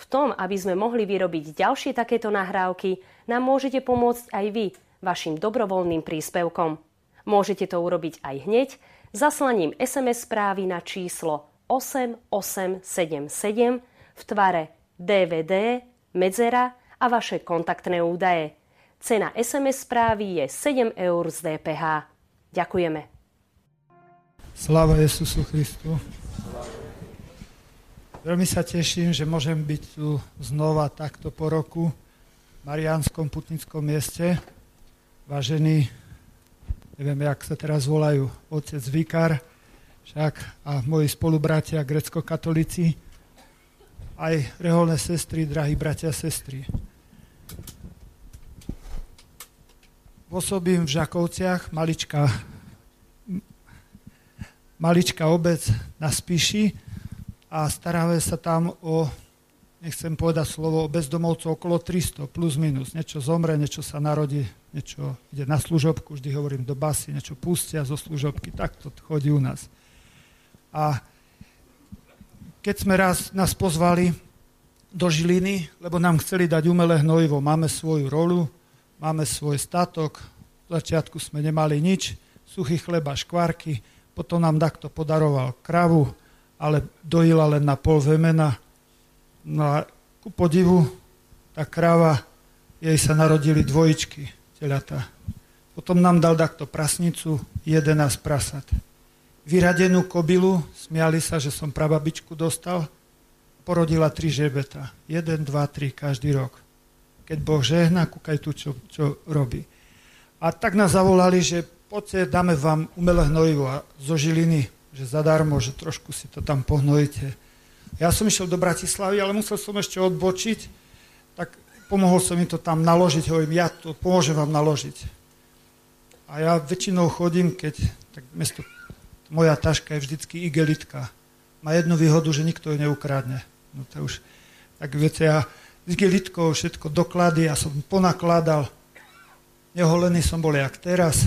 V tom, aby sme mohli vyrobiť ďalšie takéto nahrávky, nám môžete pomôcť aj vy vašim dobrovoľným príspevkom. Môžete to urobiť aj hneď zaslaním SMS správy na číslo 8877 v tvare DVD, medzera a vaše kontaktné údaje. Cena SMS správy je 7 eur z DPH. Ďakujeme. Sláva Jesusu Christu. Veľmi sa teším, že môžem byť tu znova takto po roku v Mariánskom putnickom mieste. Vážený, neviem, jak sa teraz volajú, otec Vikar, však a moji spolubratia grecko-katolíci, aj reholné sestry, drahí bratia a sestry. Pôsobím v Žakovciach, maličká, maličká obec na Spíši a staráme sa tam o, nechcem povedať slovo, o bezdomovcov okolo 300 plus minus. Niečo zomre, niečo sa narodí, niečo ide na služobku, vždy hovorím do basy, niečo pustia zo služobky, tak to chodí u nás. A keď sme raz nás pozvali do Žiliny, lebo nám chceli dať umelé hnojivo, máme svoju rolu, máme svoj statok, v začiatku sme nemali nič, suchý chleba, škvárky, potom nám takto podaroval kravu, ale dojila len na pol vemena. No a ku podivu, tá kráva, jej sa narodili dvojičky, telata. Potom nám dal takto prasnicu, 11 prasat. Vyradenú kobilu, smiali sa, že som prababičku dostal, porodila tri žebeta. Jeden, dva, tri, každý rok keď Boh žehná, kúkaj tu, čo, čo robí. A tak nás zavolali, že poďte, dáme vám umelé hnojivo a zo Žiliny, že zadarmo, že trošku si to tam pohnojíte. Ja som išiel do Bratislavy, ale musel som ešte odbočiť, tak pomohol som im to tam naložiť, hovorím, ja to pomôžem vám naložiť. A ja väčšinou chodím, keď, tak mesto, moja taška je vždycky igelitka. Má jednu výhodu, že nikto ju neukradne. No to už, tak viete, ja s gelitkou všetko doklady a som ponakladal. Neholený som bol jak teraz.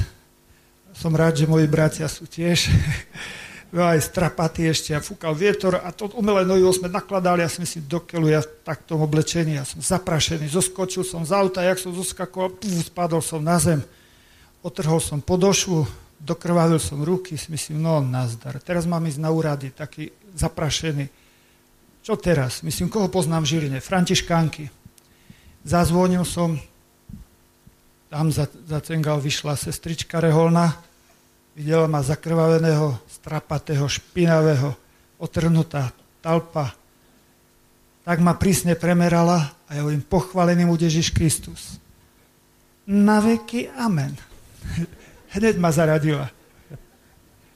Som rád, že moji bratia sú tiež aj strapatí ešte a fúkal vietor a to umelé nohy sme nakladali, ja si myslím, do keľu, ja v taktom oblečení, ja som zaprašený, zoskočil som z auta, jak som zoskakoval, puf, spadol som na zem, otrhol som podošvu, dokrvavil som ruky, si myslím, no nazdar. Teraz mám ísť na úrady, taký zaprašený čo teraz? Myslím, koho poznám v Žiline? Františkánky. Zazvonil som, tam za, za Cengal vyšla sestrička reholná, videla ma zakrvaveného, strapatého, špinavého, otrhnutá talpa. Tak ma prísne premerala a ja hovorím, pochválený mu Ježiš Kristus. Na veky amen. Hneď ma zaradila.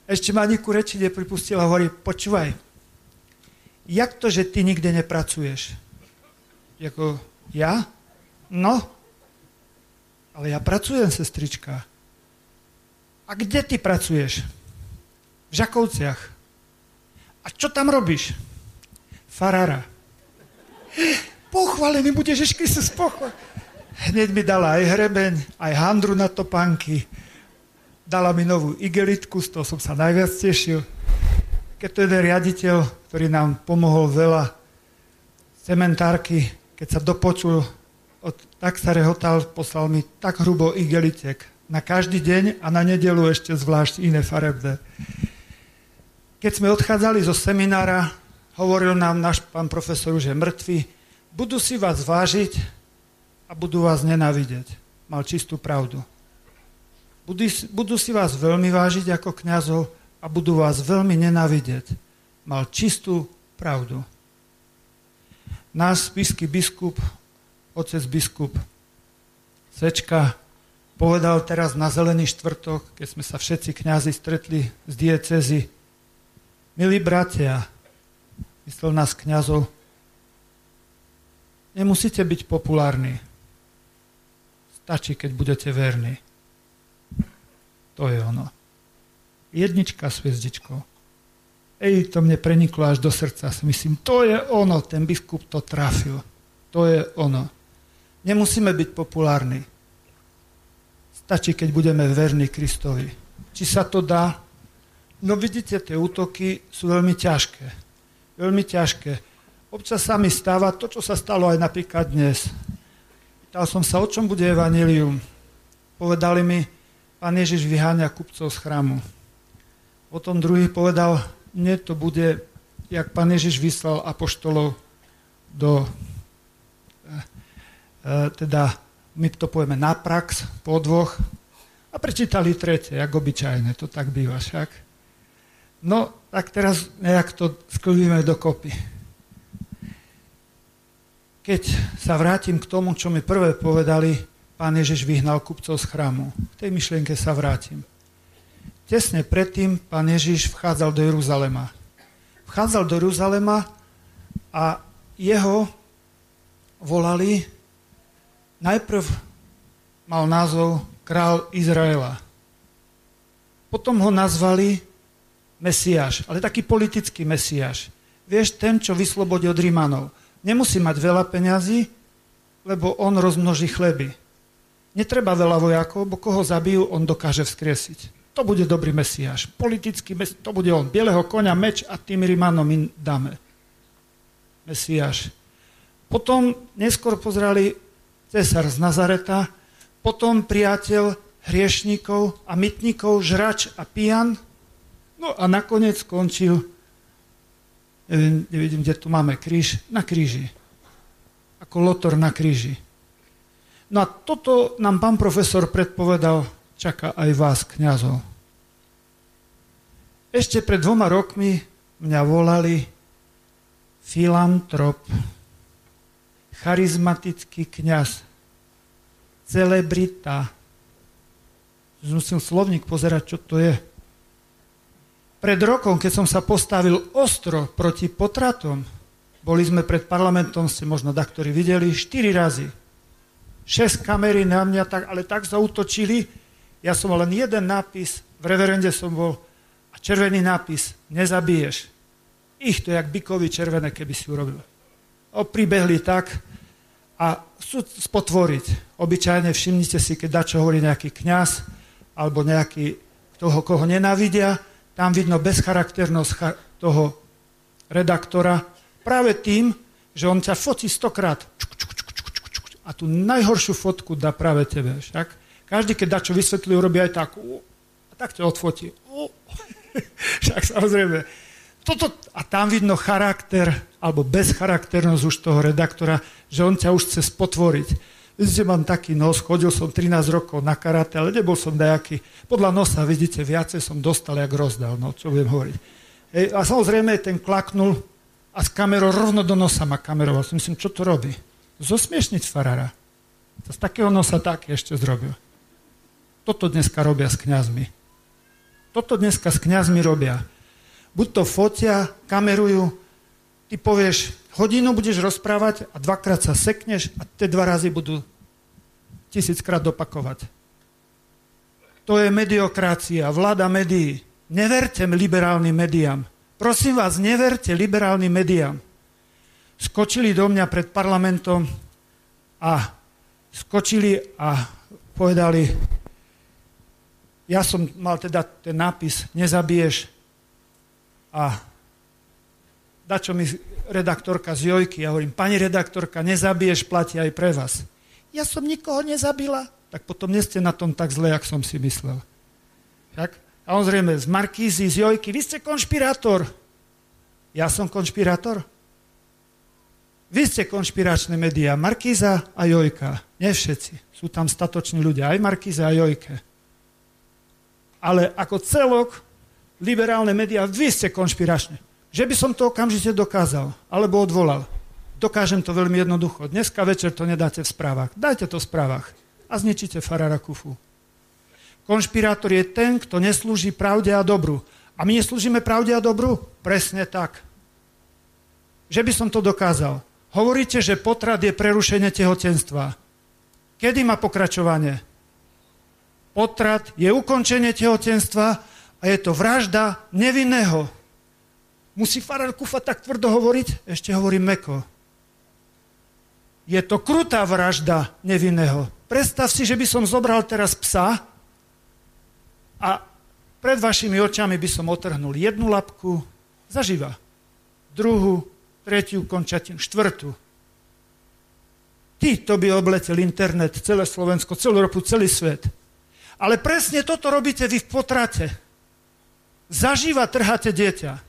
Ešte ma ani ku reči nepripustila, hovorí, počúvaj, jak to, že ty nikde nepracuješ? Jako, ja? No, ale ja pracujem, sestrička. A kde ty pracuješ? V Žakovciach. A čo tam robíš? Farára. Pochválený bude Ježiš Kristus, pochválený. Hneď mi dala aj hrebeň, aj handru na topánky. Dala mi novú igelitku, z toho som sa najviac tešil. Keď to jeden riaditeľ, ktorý nám pomohol veľa, cementárky, keď sa dopočul, od, tak sa rehotal, poslal mi tak hrubo igelitek na každý deň a na nedelu ešte zvlášť iné farebné. Keď sme odchádzali zo seminára, hovoril nám náš pán profesor, že mŕtvi, budú si vás vážiť a budú vás nenávidieť. Mal čistú pravdu. Budú, budú si vás veľmi vážiť ako kňazov a budú vás veľmi nenávidieť. Mal čistú pravdu. Náš spisky biskup, otec biskup Sečka, povedal teraz na Zelený štvrtok, keď sme sa všetci kňazi stretli z diecezy. Milí bratia, myslel nás kňazov, nemusíte byť populárni. Stačí, keď budete verní. To je ono. Jednička s hviezdičkou. Ej, to mne preniklo až do srdca. Si myslím, to je ono, ten biskup to trafil. To je ono. Nemusíme byť populárni. Stačí, keď budeme verní Kristovi. Či sa to dá? No vidíte, tie útoky sú veľmi ťažké. Veľmi ťažké. Občas sa mi stáva to, čo sa stalo aj napríklad dnes. Pýtal som sa, o čom bude evanilium. Povedali mi, pán Ježiš vyháňa kupcov z chrámu. Potom druhý povedal, nie, to bude, jak pán Ježiš vyslal apoštolov do, e, e, teda my to povieme na prax, po dvoch, a prečítali tretie, jak obyčajné, to tak býva však. No, tak teraz nejak to sklvíme dokopy keď sa vrátim k tomu, čo mi prvé povedali, pán Ježiš vyhnal kupcov z chrámu. K tej myšlienke sa vrátim. Tesne predtým pán Ježiš vchádzal do Jeruzalema. Vchádzal do Jeruzalema a jeho volali, najprv mal názov král Izraela. Potom ho nazvali Mesiáš, ale taký politický Mesiáš. Vieš, ten, čo vyslobodil od Rímanov. Nemusí mať veľa peňazí, lebo on rozmnoží chleby. Netreba veľa vojakov, bo koho zabijú, on dokáže vzkriesiť. To bude dobrý mesiáš. Politický mesiáš, to bude on. Bieleho konia, meč a tým Rimanom im dáme. Mesiáš. Potom neskôr pozrali cesar z Nazareta, potom priateľ hriešníkov a mytníkov, žrač a pijan, no a nakoniec skončil neviem, nevidím, kde tu máme kríž, na kríži. Ako lotor na kríži. No a toto nám pán profesor predpovedal, čaká aj vás, kňazov. Ešte pred dvoma rokmi mňa volali filantrop, charizmatický kňaz, celebrita. Musím slovník pozerať, čo to je. Pred rokom, keď som sa postavil ostro proti potratom, boli sme pred parlamentom, ste možno daktori videli, 4 razy. 6 kamery na mňa, tak, ale tak zautočili, ja som mal len jeden nápis, v reverende som bol, a červený nápis, nezabiješ. Ich to jak bykovi červené, keby si urobil. Pribehli tak a chcú spotvoriť. Obyčajne všimnite si, keď dačo hovorí nejaký kňaz alebo nejaký toho, koho nenávidia, tam vidno bezcharakternosť toho redaktora práve tým, že on ťa focí stokrát a tú najhoršiu fotku dá práve tebe. Však? Každý, keď dá čo vysvetlí, urobí aj tak. A tak ťa odfotí. Však samozrejme. Toto, a tam vidno charakter, alebo bezcharakternosť už toho redaktora, že on ťa už chce spotvoriť Vidíte, mám taký nos, chodil som 13 rokov na karate, ale nebol som nejaký. Podľa nosa, vidíte, viacej som dostal, jak rozdal, no, čo budem hovoriť. Hej, a samozrejme ten klaknul a s kamerou rovno do nosa ma kameroval. Si myslím, čo to robí? Zosmiešniť farára. To z takého nosa tak ešte zrobil. Toto dneska robia s kňazmi. Toto dneska s kňazmi robia. Buď to fotia, kamerujú, ty povieš, hodinu budeš rozprávať a dvakrát sa sekneš a tie dva razy budú tisíckrát dopakovať. To je mediokracia, vláda médií. Neverte liberálnym médiám. Prosím vás, neverte liberálnym médiám. Skočili do mňa pred parlamentom a skočili a povedali, ja som mal teda ten nápis, nezabiješ a dačo mi redaktorka z Jojky, ja hovorím, pani redaktorka, nezabiješ, platí aj pre vás. Ja som nikoho nezabila. Tak potom nie ste na tom tak zle, jak som si myslel. Tak? A on zrejme z Markízy, z Jojky, vy ste konšpirátor. Ja som konšpirátor? Vy ste konšpiračné médiá, Markíza a Jojka. Nie všetci. Sú tam statoční ľudia, aj Markíza a Jojke. Ale ako celok, liberálne médiá, vy ste konšpiračné. Že by som to okamžite dokázal, alebo odvolal. Dokážem to veľmi jednoducho. Dneska večer to nedáte v správach. Dajte to v správach a zničíte farára Kufu. Konšpirátor je ten, kto neslúži pravde a dobru. A my neslúžime pravde a dobru? Presne tak. Že by som to dokázal. Hovoríte, že potrat je prerušenie tehotenstva. Kedy má pokračovanie? Potrat je ukončenie tehotenstva a je to vražda nevinného. Musí farár Kufa tak tvrdo hovoriť? Ešte hovorím meko. Je to krutá vražda nevinného. Predstav si, že by som zobral teraz psa a pred vašimi očami by som otrhnul jednu labku zaživa, druhú, tretiu končatinu, štvrtú. Ty, to by obletel internet, celé Slovensko, celú Európu, celý svet. Ale presne toto robíte vy v potrate. Zaživa trháte dieťa.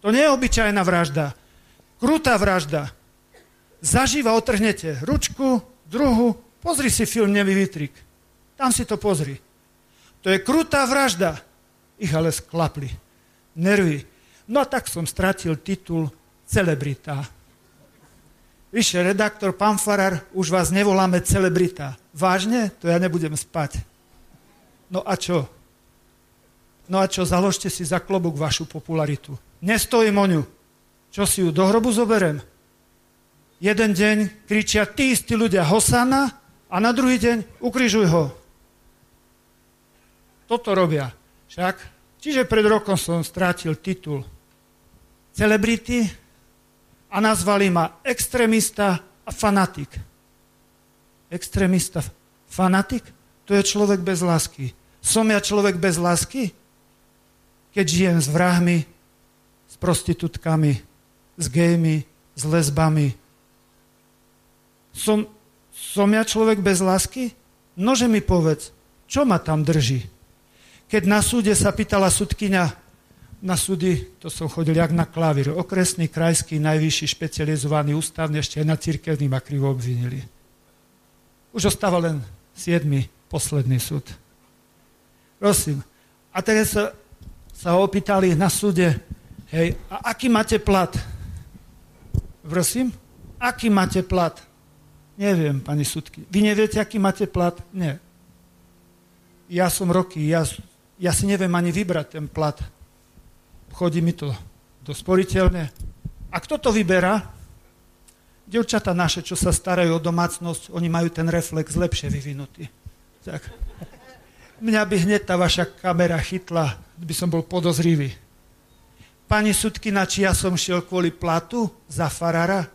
To nie je obyčajná vražda. Krutá vražda. Zaživa otrhnete ručku, druhu, pozri si film Nevý výtrik. Tam si to pozri. To je krutá vražda. Ich ale sklapli. Nervy. No a tak som stratil titul celebrita. Vyše, redaktor, pán Farar, už vás nevoláme celebrita. Vážne? To ja nebudem spať. No a čo? No a čo, založte si za klobúk vašu popularitu. Nestojím o ňu. Čo si ju do hrobu zoberem? Jeden deň kričia tí istí ľudia Hosana a na druhý deň ukrižuj ho. Toto robia. Však, čiže pred rokom som strátil titul celebrity a nazvali ma extrémista a fanatik. Extrémista, fanatik? To je človek bez lásky. Som ja človek bez lásky? Keď žijem s vrahmi, prostitútkami, s gejmi, s lesbami. Som, som ja človek bez lásky? Nože mi povedz, čo ma tam drží? Keď na súde sa pýtala sudkynia, na súdy, to som chodil jak na klavír, okresný, krajský, najvyšší, špecializovaný, ústavný, ešte aj na církevný ma krivo obvinili. Už ostáva len siedmy, posledný súd. Prosím. A teraz sa, sa opýtali na súde, Hej, a aký máte plat? Prosím? Aký máte plat? Neviem, pani sudky. Vy neviete, aký máte plat? Nie. Ja som roky, ja, ja si neviem ani vybrať ten plat. Chodí mi to do sporiteľne. A kto to vyberá? Devčata naše, čo sa starajú o domácnosť, oni majú ten reflex lepšie vyvinutý. Tak. Mňa by hneď tá vaša kamera chytla, by som bol podozrivý. Pani sudkina, či ja som šiel kvôli platu za farára?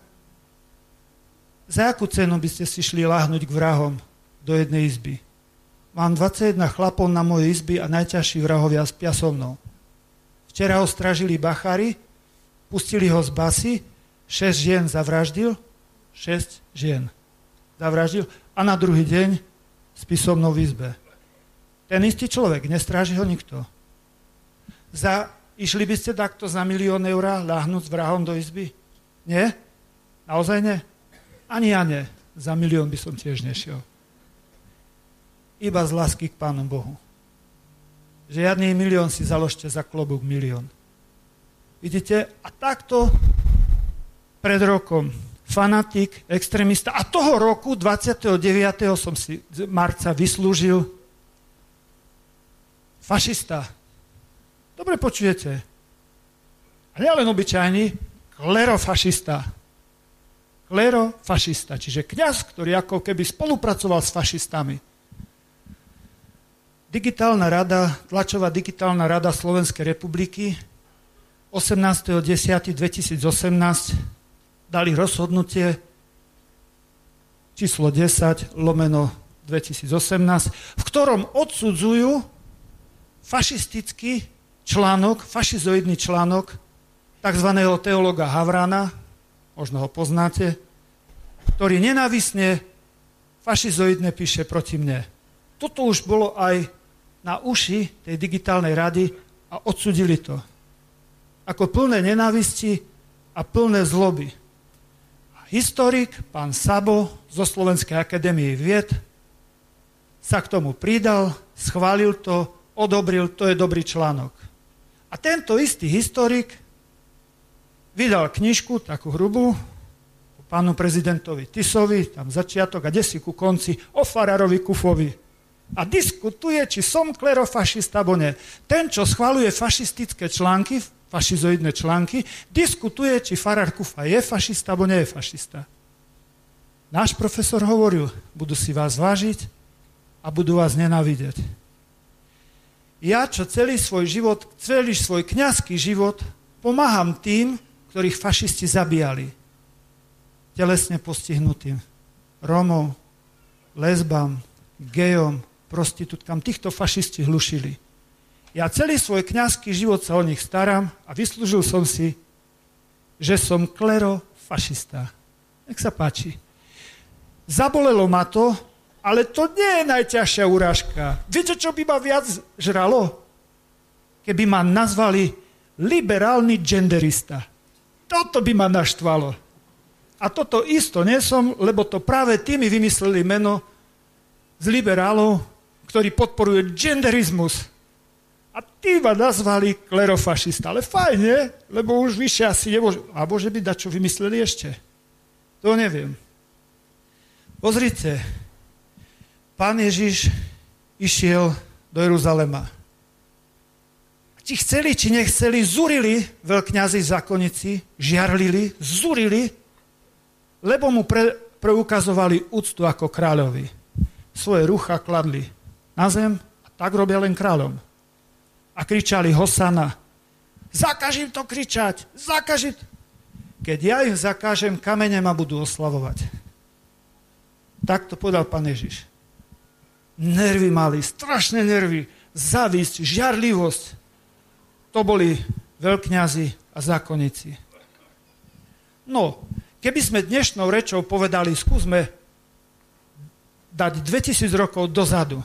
Za akú cenu by ste si šli láhnuť k vrahom do jednej izby? Mám 21 chlapov na mojej izby a najťažší vrahovia spia so mnou. Včera ho stražili bachári, pustili ho z basy, 6 žien zavraždil, 6 žien zavraždil a na druhý deň spí so mnou v izbe. Ten istý človek, nestráži ho nikto. Za Išli by ste takto za milión eur láhnuť s vrahom do izby? Nie? Naozaj nie? Ani ja nie. Za milión by som tiež nešiel. Iba z lásky k Pánu Bohu. Žiadny milión si založte za klobúk milión. Vidíte? A takto pred rokom fanatik, extrémista a toho roku 29. som si marca vyslúžil fašista, Dobre počujete. A nie len obyčajný, klerofašista. Klerofašista, čiže kňaz, ktorý ako keby spolupracoval s fašistami. Digitálna rada, tlačová digitálna rada Slovenskej republiky 18.10.2018 dali rozhodnutie číslo 10 lomeno 2018, v ktorom odsudzujú fašistický článok, fašizoidný článok tzv. teologa Havrana, možno ho poznáte, ktorý nenávisne fašizoidne píše proti mne. Toto už bolo aj na uši tej digitálnej rady a odsudili to. Ako plné nenávisti a plné zloby. A historik, pán Sabo zo Slovenskej akadémie vied, sa k tomu pridal, schválil to, odobril, to je dobrý článok. A tento istý historik vydal knižku, takú hrubú, pánu prezidentovi Tisovi, tam začiatok a desi ku konci, o Fararovi Kufovi. A diskutuje, či som klerofašista, alebo nie. Ten, čo schvaluje fašistické články, fašizoidné články, diskutuje, či Farar Kufa je fašista, alebo nie je fašista. Náš profesor hovoril, budú si vás vážiť a budú vás nenávidieť. Ja, čo celý svoj život, celý svoj kňazský život pomáham tým, ktorých fašisti zabíjali. Telesne postihnutým. Romov, lesbám, gejom, prostitútkam. Týchto fašisti hlušili. Ja celý svoj kňazský život sa o nich starám a vyslúžil som si, že som klerofašista. Nech sa páči. Zabolelo ma to, ale to nie je najťažšia urážka. Viete, čo by ma viac žralo? Keby ma nazvali liberálny genderista. Toto by ma naštvalo. A toto isto nie som, lebo to práve tí mi vymysleli meno z liberálov, ktorí podporujú genderizmus. A tí ma nazvali klerofašista. Ale fajne, lebo už vyššie asi nemôže... A bože by dačo vymysleli ešte. To neviem. Pozrite, pán Ježiš išiel do Jeruzalema. Či chceli, či nechceli, zurili veľkňazi zákonnici, žiarlili, zurili, lebo mu pre, preukazovali úctu ako kráľovi. Svoje rucha kladli na zem a tak robia len kráľom. A kričali Hosana. Zakažím to kričať, zakažím. Keď ja ich zakážem, kamene ma budú oslavovať. Tak to povedal pán Ježiš. Nervy mali, strašné nervy, závisť, žiarlivosť. To boli veľkňazi a zákonníci. No, keby sme dnešnou rečou povedali, skúsme dať 2000 rokov dozadu.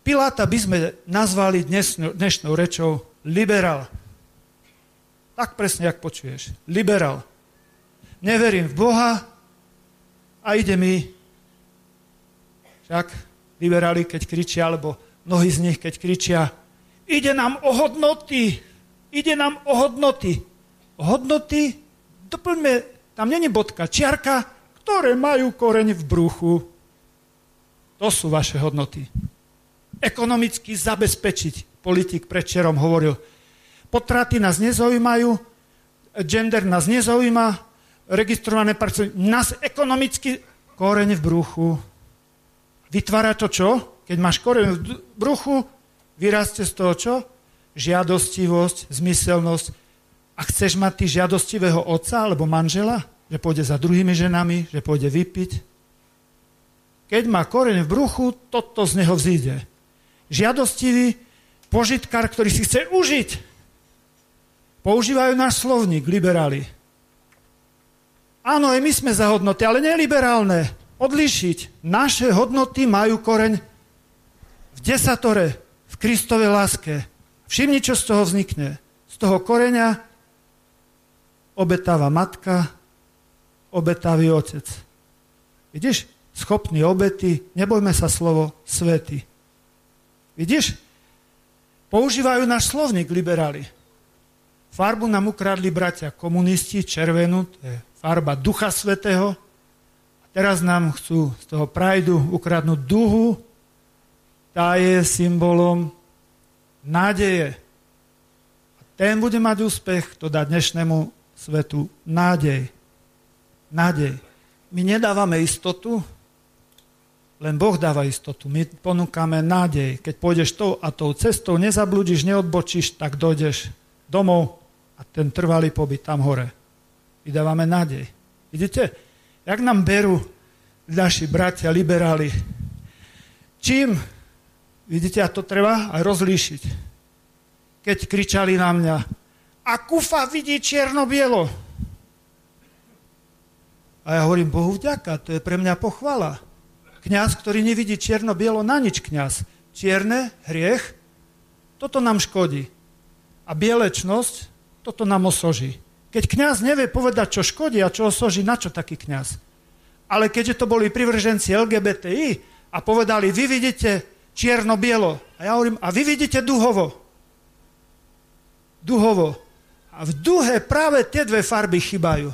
Piláta by sme nazvali dnešnou, dnešnou rečou liberál. Tak presne, jak počuješ. Liberál. Neverím v Boha, a ide mi, však liberáli, keď kričia, alebo mnohí z nich, keď kričia, ide nám o hodnoty, ide nám o hodnoty. Hodnoty, doplňme, tam není bodka, čiarka, ktoré majú koreň v bruchu. To sú vaše hodnoty. Ekonomicky zabezpečiť. Politik predčerom hovoril, potraty nás nezaujímajú, gender nás nezaujíma, registrované parcely, nás ekonomicky koreň v bruchu. Vytvára to čo? Keď máš koreň v bruchu, vyrastie z toho čo? Žiadostivosť, zmyselnosť. A chceš mať ty žiadostivého otca alebo manžela? Že pôjde za druhými ženami, že pôjde vypiť? Keď má koreň v bruchu, toto z neho vzíde. Žiadostivý požitkár, ktorý si chce užiť. Používajú náš slovník, liberáli Áno, aj my sme za hodnoty, ale neliberálne. Odlišiť. Naše hodnoty majú koreň v desatore, v Kristovej láske. Všimni, čo z toho vznikne. Z toho koreňa obetáva matka, obetavý otec. Vidíš? Schopný obety, nebojme sa slovo svety. Vidíš? Používajú náš slovník liberáli. Farbu nám ukradli bratia komunisti, červenú, to je farba Ducha Svetého. Teraz nám chcú z toho prajdu ukradnúť duhu. Tá je symbolom nádeje. A ten bude mať úspech, to dá dnešnému svetu nádej. Nádej. My nedávame istotu, len Boh dáva istotu. My ponúkame nádej. Keď pôjdeš tou a tou cestou, nezabludíš, neodbočíš, tak dojdeš domov a ten trvalý pobyt tam hore vydávame nádej. Vidíte, jak nám berú naši bratia liberáli. Čím, vidíte, a to treba aj rozlíšiť. Keď kričali na mňa, a kufa vidí čierno-bielo. A ja hovorím, Bohu vďaka, to je pre mňa pochvala. Kňaz, ktorý nevidí čierno-bielo, na nič kňaz. Čierne, hriech, toto nám škodí. A bielečnosť, toto nám osoží. Keď kňaz nevie povedať, čo škodí a čo osoží, na čo taký kňaz? Ale keďže to boli privrženci LGBTI a povedali, vy vidíte čierno-bielo. A ja hovorím, a vy vidíte duhovo. Duhovo. A v duhe práve tie dve farby chybajú.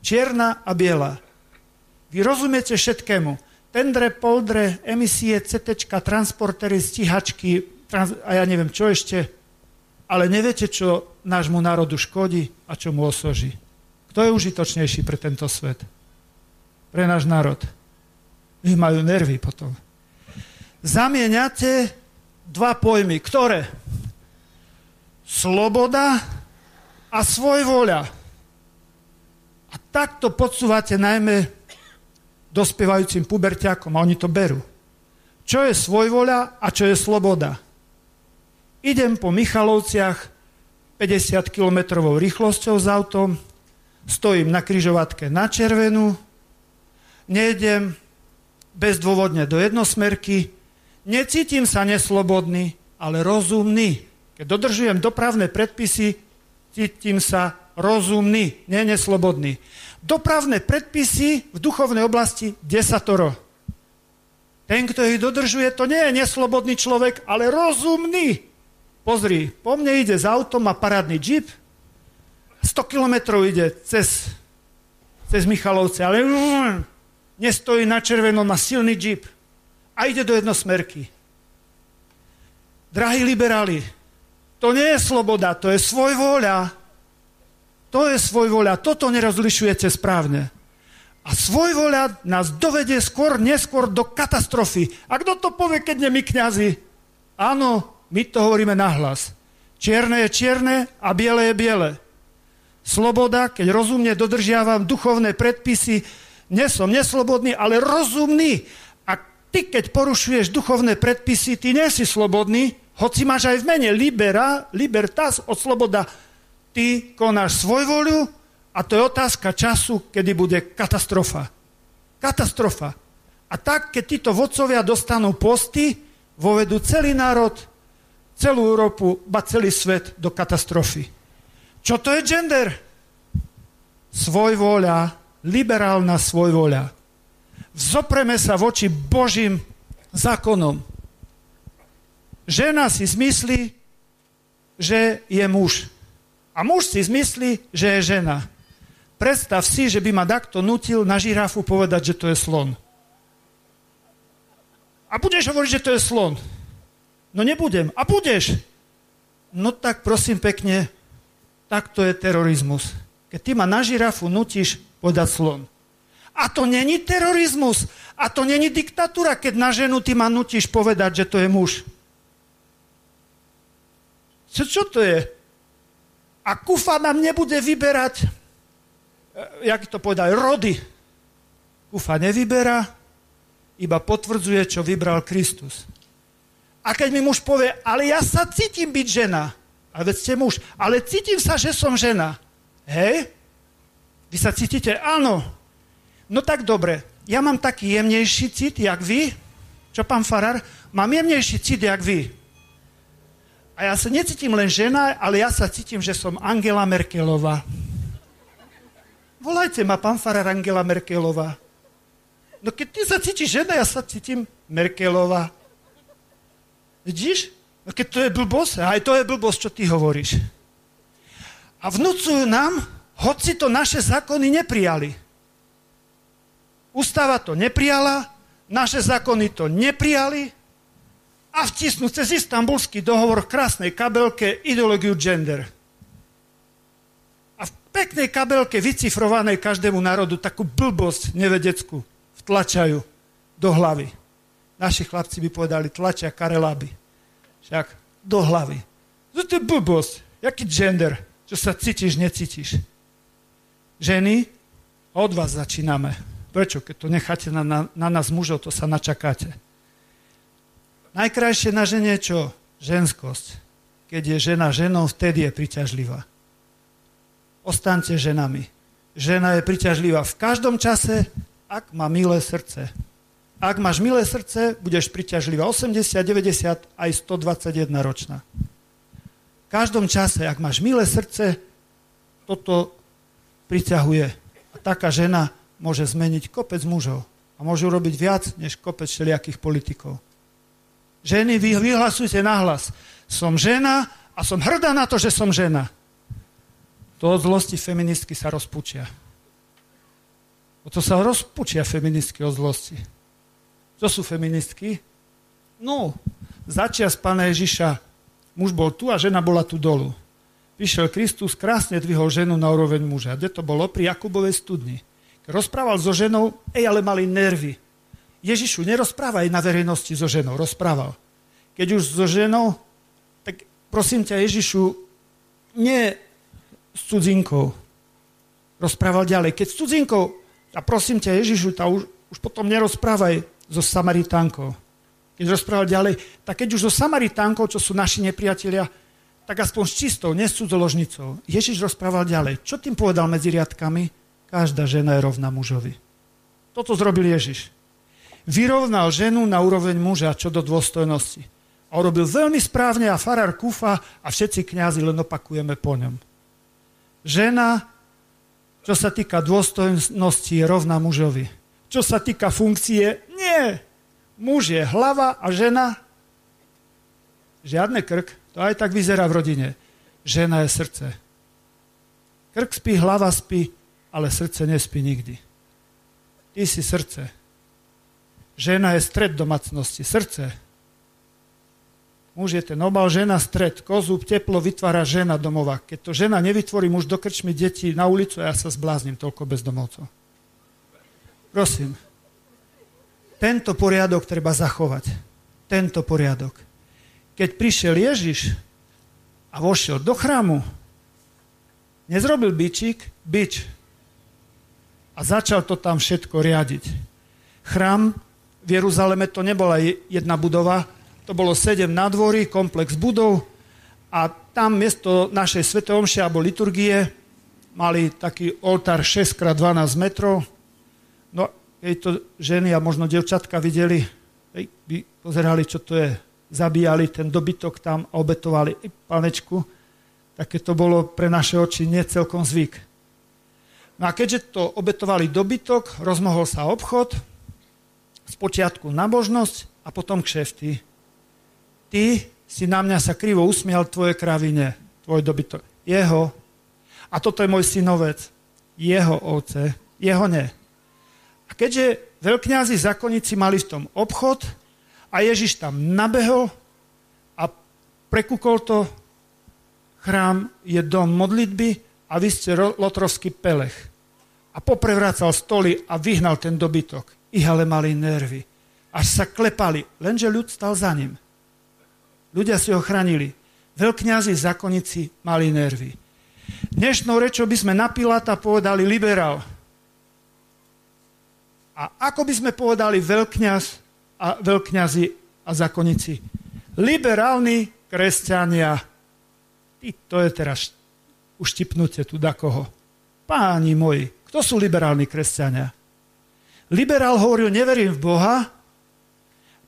Čierna a biela. Vy rozumiete všetkému. Tendre, poldre, emisie, CT, transportery, stíhačky trans- a ja neviem čo ešte. Ale neviete, čo nášmu národu škodí a čo mu osoží. Kto je užitočnejší pre tento svet? Pre náš národ. Ich majú nervy potom. Zamieňate dva pojmy. Ktoré? Sloboda a svojvoľa. A takto podsúvate najmä dospievajúcim puberťakom a oni to berú. Čo je svojvoľa a čo je sloboda? Idem po Michalovciach 50 km rýchlosťou s autom, stojím na kryžovatke na červenú, nejdem bezdôvodne do jednosmerky, necítim sa neslobodný, ale rozumný. Keď dodržujem dopravné predpisy, cítim sa rozumný, nie neslobodný. Dopravné predpisy v duchovnej oblasti desatoro. Ten, kto ich dodržuje, to nie je neslobodný človek, ale rozumný. Pozri, po mne ide z autom, má parádny jeep, 100 kilometrov ide cez, cez Michalovce, ale nestojí na červenom, má silný jeep a ide do jednosmerky. Drahí liberáli, to nie je sloboda, to je svojvôľa. To je svojvoľa. Toto nerozlišujete správne. A svojvoľa nás dovedie skôr, neskôr do katastrofy. A kto to povie, keď nie my kňazi? Áno, my to hovoríme nahlas. Čierne je čierne a biele je biele. Sloboda, keď rozumne dodržiavam duchovné predpisy, nie som neslobodný, ale rozumný. A ty, keď porušuješ duchovné predpisy, ty nie si slobodný, hoci máš aj v mene libera, libertas od sloboda ty konáš voľu a to je otázka času, kedy bude katastrofa. Katastrofa. A tak, keď títo vodcovia dostanú posty, vovedú celý národ, celú Európu, ba celý svet do katastrofy. Čo to je gender? Svojvoľa, liberálna svojvoľa. Vzopreme sa voči Božím zákonom. Žena si zmyslí, že je muž. A muž si zmyslí, že je žena. Predstav si, že by ma takto nutil na žirafu povedať, že to je slon. A budeš hovoriť, že to je slon. No nebudem. A budeš. No tak prosím pekne, tak to je terorizmus. Keď ty ma na žirafu nutíš povedať slon. A to není terorizmus. A to není diktatúra, keď na ženu ty ma nutíš povedať, že to je muž. Čo, čo to je? A kufa nám nebude vyberať, e, jak to povedal, rody. Kufa nevyberá, iba potvrdzuje, čo vybral Kristus. A keď mi muž povie, ale ja sa cítim byť žena, a veď ste muž, ale cítim sa, že som žena. Hej? Vy sa cítite? Áno. No tak dobre, ja mám taký jemnejší cit, jak vy. Čo, pán Farar? Mám jemnejší cit, jak vy. A ja sa necítim len žena, ale ja sa cítim, že som Angela Merkelová. Volajte ma, pán Farar Angela Merkelová. No keď ty sa cítiš žena, ja sa cítim Merkelová. Vidíš? No keď to je blbosť, aj to je blbosť, čo ty hovoríš. A vnúcujú nám, hoci to naše zákony neprijali. Ústava to neprijala, naše zákony to neprijali, a vtisnú cez istambulský dohovor v krásnej kabelke ideológiu gender. A v peknej kabelke vycifrovanej každému národu takú blbosť nevedeckú vtlačajú do hlavy. Naši chlapci by povedali, tlačia karelaby. Však do hlavy. To je blbosť. Jaký gender? Čo sa cítiš, necítiš. Ženy, od vás začíname. Prečo? Keď to necháte na, na, na nás mužov, to sa načakáte. Najkrajšie na žene je čo? Ženskosť. Keď je žena ženou, vtedy je priťažlivá. Ostaňte ženami. Žena je priťažlivá v každom čase, ak má milé srdce. Ak máš milé srdce, budeš priťažlivá 80, 90, aj 121 ročná. V každom čase, ak máš milé srdce, toto priťahuje. A taká žena môže zmeniť kopec mužov. A môže urobiť viac, než kopec všelijakých politikov. Ženy, vy vyhlasujte nahlas. Som žena a som hrdá na to, že som žena. To od zlosti feministky sa rozpučia. O to sa rozpučia feministky od zlosti. Čo sú feministky? No, začias pána Ježiša muž bol tu a žena bola tu dolu. prišiel Kristus, krásne dvihol ženu na úroveň muža. Kde to bolo? Pri Jakubovej studni. Rozprával so ženou, ej, ale mali nervy. Ježišu, nerozprávaj na verejnosti so ženou, rozprával. Keď už so ženou, tak prosím ťa, Ježišu, nie s cudzinkou. Rozprával ďalej. Keď s cudzinkou, a prosím ťa, Ježišu, tá už, už potom nerozprávaj so Samaritánkou. Keď rozprával ďalej, tak keď už so Samaritánkou, čo sú naši nepriatelia, tak aspoň s čistou, nie s cudzoložnicou. Ježiš rozprával ďalej. Čo tým povedal medzi riadkami? Každá žena je rovná mužovi. Toto zrobil Ježiš. Vyrovnal ženu na úroveň muža čo do dôstojnosti. A urobil veľmi správne a farár Kufa a všetci kňazi len opakujeme po ňom. Žena, čo sa týka dôstojnosti, je rovná mužovi. Čo sa týka funkcie, nie. Muž je hlava a žena žiadne krk. To aj tak vyzerá v rodine. Žena je srdce. Krk spí, hlava spí, ale srdce nespí nikdy. Ty si srdce. Žena je stred domácnosti, srdce. Muž je ten obal, žena stred. Kozúb, teplo vytvára žena domova. Keď to žena nevytvorí, muž dokrčmi deti na ulicu a ja sa zbláznim toľko bezdomovcov. Prosím. Tento poriadok treba zachovať. Tento poriadok keď prišiel Ježiš a vošiel do chrámu, nezrobil bičík, bič. A začal to tam všetko riadiť. Chrám v Jeruzaleme to nebola jedna budova, to bolo sedem nádvorí, komplex budov a tam miesto našej svetomše alebo liturgie mali taký oltár 6x12 metrov. No, keď to ženy a možno devčatka videli, by pozerali, čo to je zabíjali ten dobytok tam a obetovali i panečku, také to bolo pre naše oči necelkom zvyk. No a keďže to obetovali dobytok, rozmohol sa obchod, spočiatku nabožnosť a potom kšefty. Ty si na mňa sa krivo usmial, tvoje kravine, tvoj dobytok. Jeho. A toto je môj synovec. Jeho ovce. Jeho ne. Keďže veľkňazi zákonníci mali v tom obchod, a Ježiš tam nabehol a prekúkol to. Chrám je dom modlitby a vy ste lotrovský pelech. A poprevracal stoly a vyhnal ten dobytok. Ich ale mali nervy. Až sa klepali, lenže ľud stal za ním. Ľudia si ho chránili. Veľkňazi, zákonici mali nervy. Dnešnou rečou by sme na Pilata povedali liberál. A ako by sme povedali veľkňaz a veľkňazi a zakonici. Liberálni kresťania. Ty, to je teraz uštipnutie tu da koho. Páni moji, kto sú liberálni kresťania? Liberál hovoril, neverím v Boha.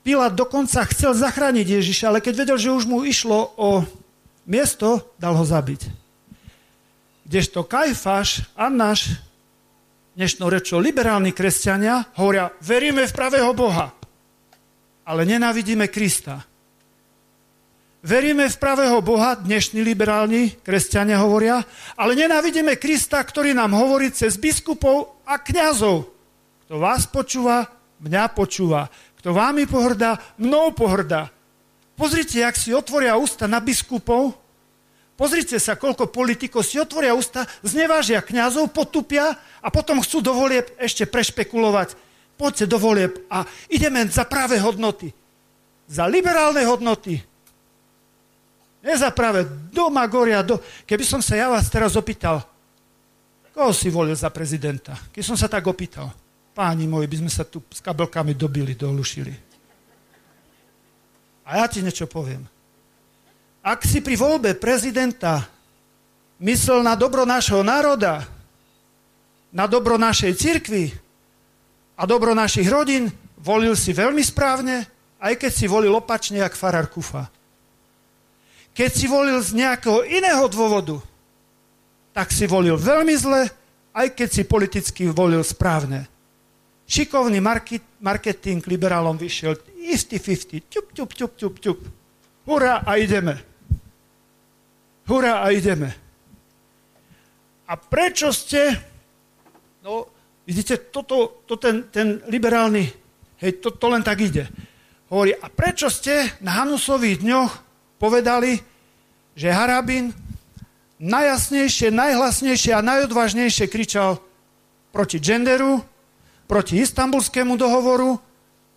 Pilát dokonca chcel zachrániť Ježiša, ale keď vedel, že už mu išlo o miesto, dal ho zabiť. Kdežto Kajfáš, Annáš, dnešnou rečou liberálni kresťania, hovoria, veríme v pravého Boha ale nenávidíme Krista. Veríme v pravého Boha, dnešní liberálni kresťania hovoria, ale nenávidíme Krista, ktorý nám hovorí cez biskupov a kňazov. Kto vás počúva, mňa počúva. Kto vámi pohrdá, mnou pohrdá. Pozrite, jak si otvoria ústa na biskupov, Pozrite sa, koľko politikov si otvoria ústa, znevážia kňazov, potupia a potom chcú dovolieb ešte prešpekulovať poďte do volieb a ideme za práve hodnoty. Za liberálne hodnoty. Nie za práve doma goria. Do... Keby som sa ja vás teraz opýtal, koho si volil za prezidenta? Keď som sa tak opýtal, páni moji, by sme sa tu s kabelkami dobili, dolušili. A ja ti niečo poviem. Ak si pri voľbe prezidenta myslel na dobro nášho národa, na dobro našej cirkvi, a dobro našich rodín, volil si veľmi správne, aj keď si volil opačne, jak farár Kufa. Keď si volil z nejakého iného dôvodu, tak si volil veľmi zle, aj keď si politicky volil správne. Šikovný marketing liberálom vyšiel istý 50, ťup, ťup, ťup, ťup, ťup. Hurá a ideme. Hurá a ideme. A prečo ste, no Vidíte, toto, to ten, ten liberálny, hej, to, to len tak ide. Hovorí, a prečo ste na Hanusových dňoch povedali, že Harabin najjasnejšie, najhlasnejšie a najodvážnejšie kričal proti genderu, proti istambulskému dohovoru,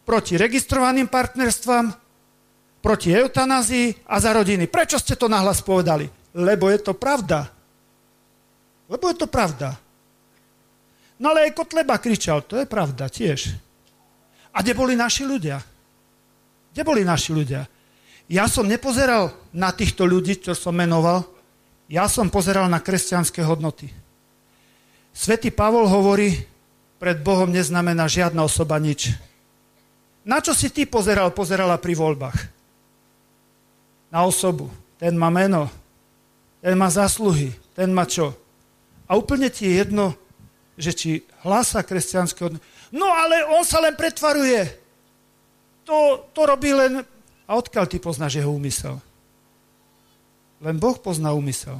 proti registrovaným partnerstvám, proti eutanázii a za rodiny. Prečo ste to nahlas povedali? Lebo je to pravda. Lebo je to pravda. No ale aj Kotleba kričal, to je pravda tiež. A kde boli naši ľudia? Kde boli naši ľudia? Ja som nepozeral na týchto ľudí, čo som menoval, ja som pozeral na kresťanské hodnoty. Svetý Pavol hovorí, pred Bohom neznamená žiadna osoba nič. Na čo si ty pozeral, pozerala pri voľbách? Na osobu. Ten má meno, ten má zasluhy, ten má čo? A úplne ti je jedno, že či hlása kresťanské hodnoty. No ale on sa len pretvaruje. To, to robí len... A odkiaľ ty poznáš jeho úmysel? Len Boh pozná úmysel.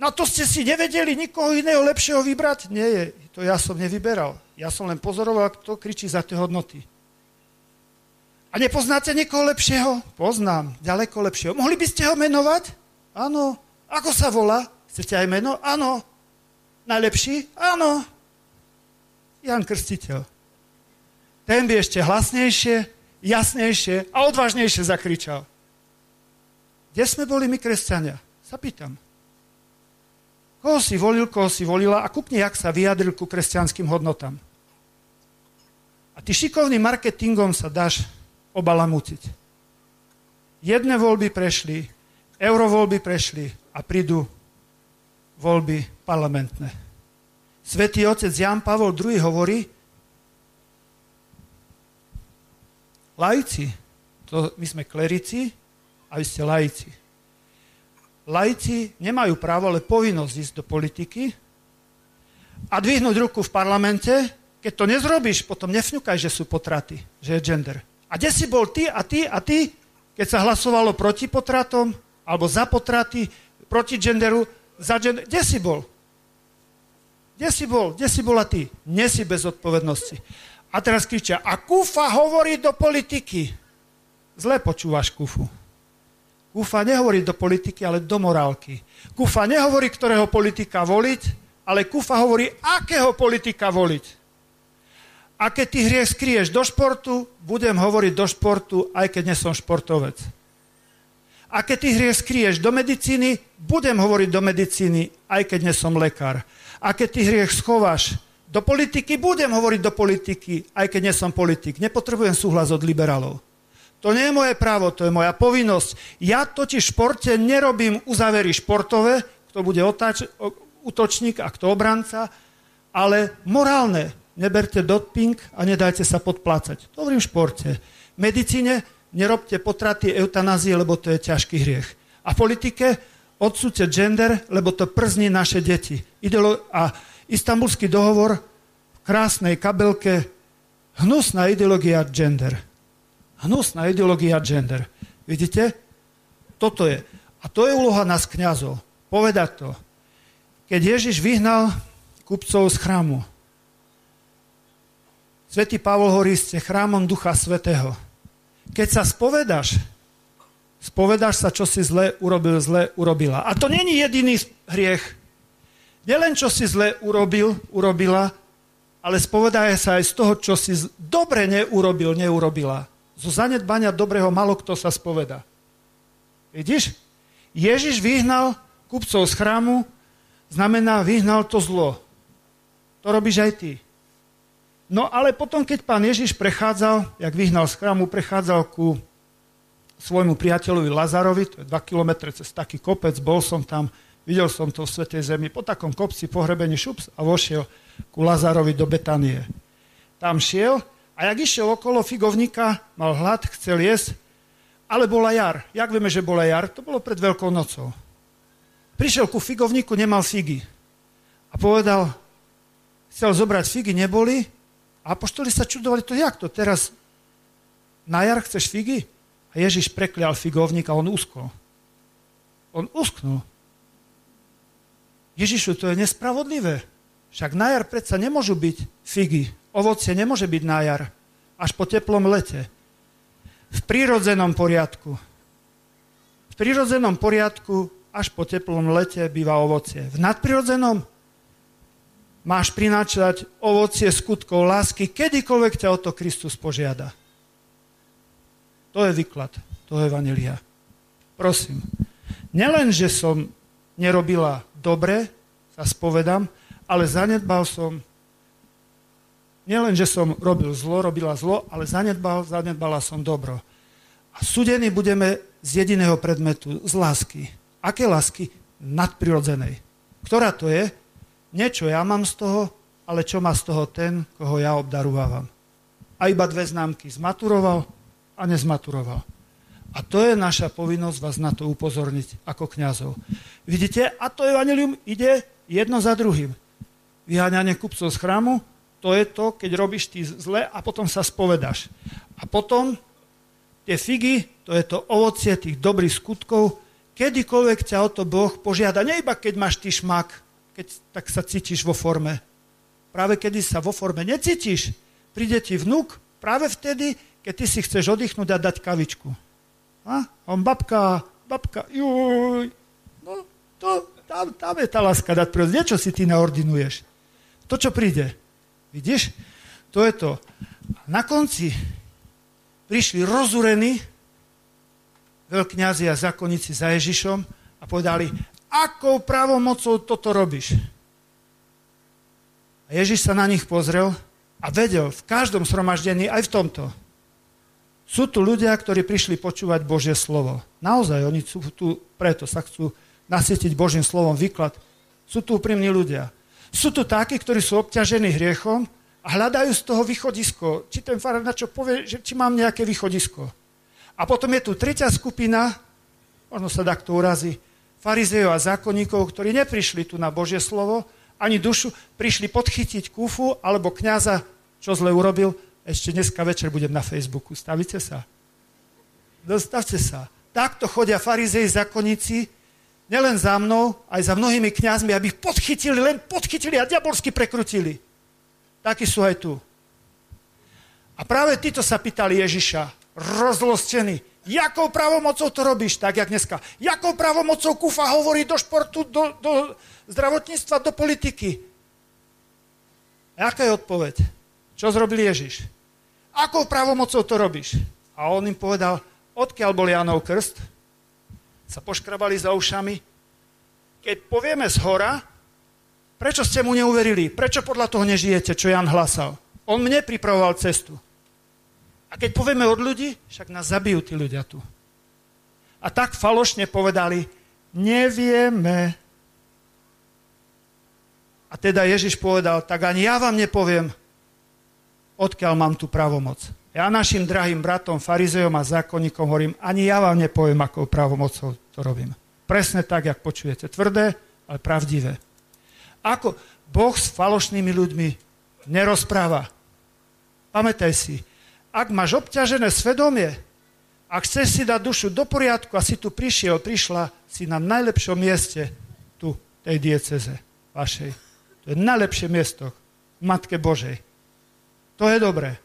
No to ste si nevedeli nikoho iného lepšieho vybrať? Nie je. To ja som nevyberal. Ja som len pozoroval, kto kričí za tie hodnoty. A nepoznáte niekoho lepšieho? Poznám, ďaleko lepšieho. Mohli by ste ho menovať? Áno. Ako sa volá? Chcete aj meno? Áno. Najlepší? Áno. Jan Krstiteľ. Ten by ešte hlasnejšie, jasnejšie a odvážnejšie zakričal. Kde sme boli my kresťania? Sa pýtam. Koho si volil, koho si volila a kúpni, jak sa vyjadril ku kresťanským hodnotám. A ty šikovným marketingom sa dáš obalamútiť. Jedné voľby prešli, eurovoľby prešli a prídu voľby parlamentné. Svetý otec Jan Pavol II hovorí, laici, to my sme klerici, a vy ste laici. Laici nemajú právo, ale povinnosť ísť do politiky a dvihnúť ruku v parlamente. Keď to nezrobíš, potom nefňukaj, že sú potraty, že je gender. A kde si bol ty a ty a ty, keď sa hlasovalo proti potratom, alebo za potraty, proti genderu, za gender, kde si bol? Kde si bol? Kde si bola ty? Nie si bez odpovednosti. A teraz kričia, a Kufa hovorí do politiky. Zle počúvaš Kufu. Kufa nehovorí do politiky, ale do morálky. Kufa nehovorí, ktorého politika voliť, ale Kufa hovorí, akého politika voliť. A keď ty hriech skrieš do športu, budem hovoriť do športu, aj keď nie som športovec. A keď ty hriech skrieš do medicíny, budem hovoriť do medicíny, aj keď nie som lekár. A keď ty hriech schováš do politiky, budem hovoriť do politiky, aj keď nie som politik. Nepotrebujem súhlas od liberálov. To nie je moje právo, to je moja povinnosť. Ja totiž v športe nerobím uzavery športové, kto bude otáč, útočník a kto obranca, ale morálne. Neberte doping a nedajte sa podplácať. To hovorím v športe. V medicíne nerobte potraty eutanázie, lebo to je ťažký hriech. A v politike odsúďte gender, lebo to przní naše deti. Ideolo- a istambulský dohovor v krásnej kabelke hnusná ideológia gender hnusná ideológia gender. Vidíte? Toto je. A to je úloha nás kňazov. Povedať to. Keď Ježiš vyhnal kupcov z chrámu, Svetý Pavol hovorí, ste chrámom Ducha Svetého. Keď sa spovedáš, spovedáš sa, čo si zle urobil, zle urobila. A to není jediný hriech. Nielen, čo si zle urobil, urobila, ale spovedáje sa aj z toho, čo si dobre neurobil, neurobila. Zo zanedbania dobrého malo kto sa spoveda. Vidíš? Ježiš vyhnal kupcov z chrámu, znamená vyhnal to zlo. To robíš aj ty. No ale potom, keď pán Ježiš prechádzal, jak vyhnal z chrámu, prechádzal ku svojmu priateľovi Lazarovi, to je 2 km cez taký kopec, bol som tam, videl som to v Svetej Zemi, po takom kopci pohrebení šups a vošiel ku Lazarovi do Betanie. Tam šiel a jak išiel okolo figovníka, mal hlad, chcel jesť, ale bola jar. Jak vieme, že bola jar? To bolo pred Veľkou nocou. Prišiel ku figovníku, nemal figy. A povedal, chcel zobrať figy, neboli. A apoštoli sa čudovali, to jak to teraz? Na jar chceš figy? A Ježiš preklial figovník a on uskol. On usknul. Ježišu, to je nespravodlivé. Však na jar predsa nemôžu byť figy. Ovocie nemôže byť na jar, až po teplom lete. V prírodzenom poriadku. V prírodzenom poriadku až po teplom lete býva ovocie. V nadprirodzenom máš prináčať ovocie skutkov lásky, kedykoľvek ťa o to Kristus požiada. To je výklad, to je vanilia. Prosím, nelen, že som nerobila dobre, sa spovedám, ale zanedbal som, nielen, že som robil zlo, robila zlo, ale zanedbal, zanedbala som dobro. A súdení budeme z jediného predmetu, z lásky. Aké lásky? Nadprirodzenej. Ktorá to je? Niečo ja mám z toho, ale čo má z toho ten, koho ja obdarúvam. A iba dve známky. Zmaturoval a nezmaturoval. A to je naša povinnosť vás na to upozorniť ako kňazov. Vidíte, a to evanelium ide jedno za druhým. Vyháňanie kupcov z chrámu, to je to, keď robíš ty zle a potom sa spovedáš. A potom tie figy, to je to ovocie tých dobrých skutkov, kedykoľvek ťa o to Boh požiada, nie iba keď máš ty šmak, keď tak sa cítiš vo forme. Práve kedy sa vo forme necítiš, príde ti vnúk práve vtedy, keď ty si chceš oddychnúť a dať kavičku. A? On babka, babka, juj. No, to, tam, tam je tá láska dať prírod. Niečo si ty naordinuješ. To, čo príde. Vidíš? To je to. Na konci prišli rozurení veľkňazi a zákonníci za Ježišom a povedali, akou pravomocou toto robíš? A Ježiš sa na nich pozrel a vedel v každom sromaždení, aj v tomto, sú tu ľudia, ktorí prišli počúvať Božie slovo. Naozaj, oni sú tu preto, sa chcú nasytiť Božím slovom výklad. Sú tu úprimní ľudia. Sú tu takí, ktorí sú obťažení hriechom a hľadajú z toho východisko. Či ten farár na čo povie, že či mám nejaké východisko. A potom je tu tretia skupina, možno sa takto urazí, farizejov a zákonníkov, ktorí neprišli tu na Božie slovo, ani dušu, prišli podchytiť kúfu alebo kňaza, čo zle urobil, ešte dneska večer budem na Facebooku. Stavíte sa? Dostavte sa. Takto chodia farizei, zakonníci, nielen za mnou, aj za mnohými kňazmi, aby ich podchytili, len podchytili a diabolsky prekrutili. Takí sú aj tu. A práve títo sa pýtali Ježiša, rozlostení, jakou pravomocou to robíš, tak jak dneska. Jakou pravomocou kufa hovorí do športu, do, do zdravotníctva, do politiky. A aká je odpoveď? Čo zrobil Ježiš? Akou pravomocou to robíš? A on im povedal, odkiaľ bol Janov krst? Sa poškrabali za ušami. Keď povieme z hora, prečo ste mu neuverili? Prečo podľa toho nežijete, čo Jan hlasal? On mne pripravoval cestu. A keď povieme od ľudí, však nás zabijú tí ľudia tu. A tak falošne povedali, nevieme. A teda Ježiš povedal, tak ani ja vám nepoviem, odkiaľ mám tú pravomoc. Ja našim drahým bratom, farizejom a zákonníkom hovorím, ani ja vám nepoviem, akou pravomocou to robím. Presne tak, jak počujete. Tvrdé, ale pravdivé. Ako Boh s falošnými ľuďmi nerozpráva. Pamätaj si, ak máš obťažené svedomie, ak chceš si dať dušu do poriadku a si tu prišiel, prišla, si na najlepšom mieste tu, tej dieceze vašej. To je najlepšie miesto Matke Božej. To je dobré.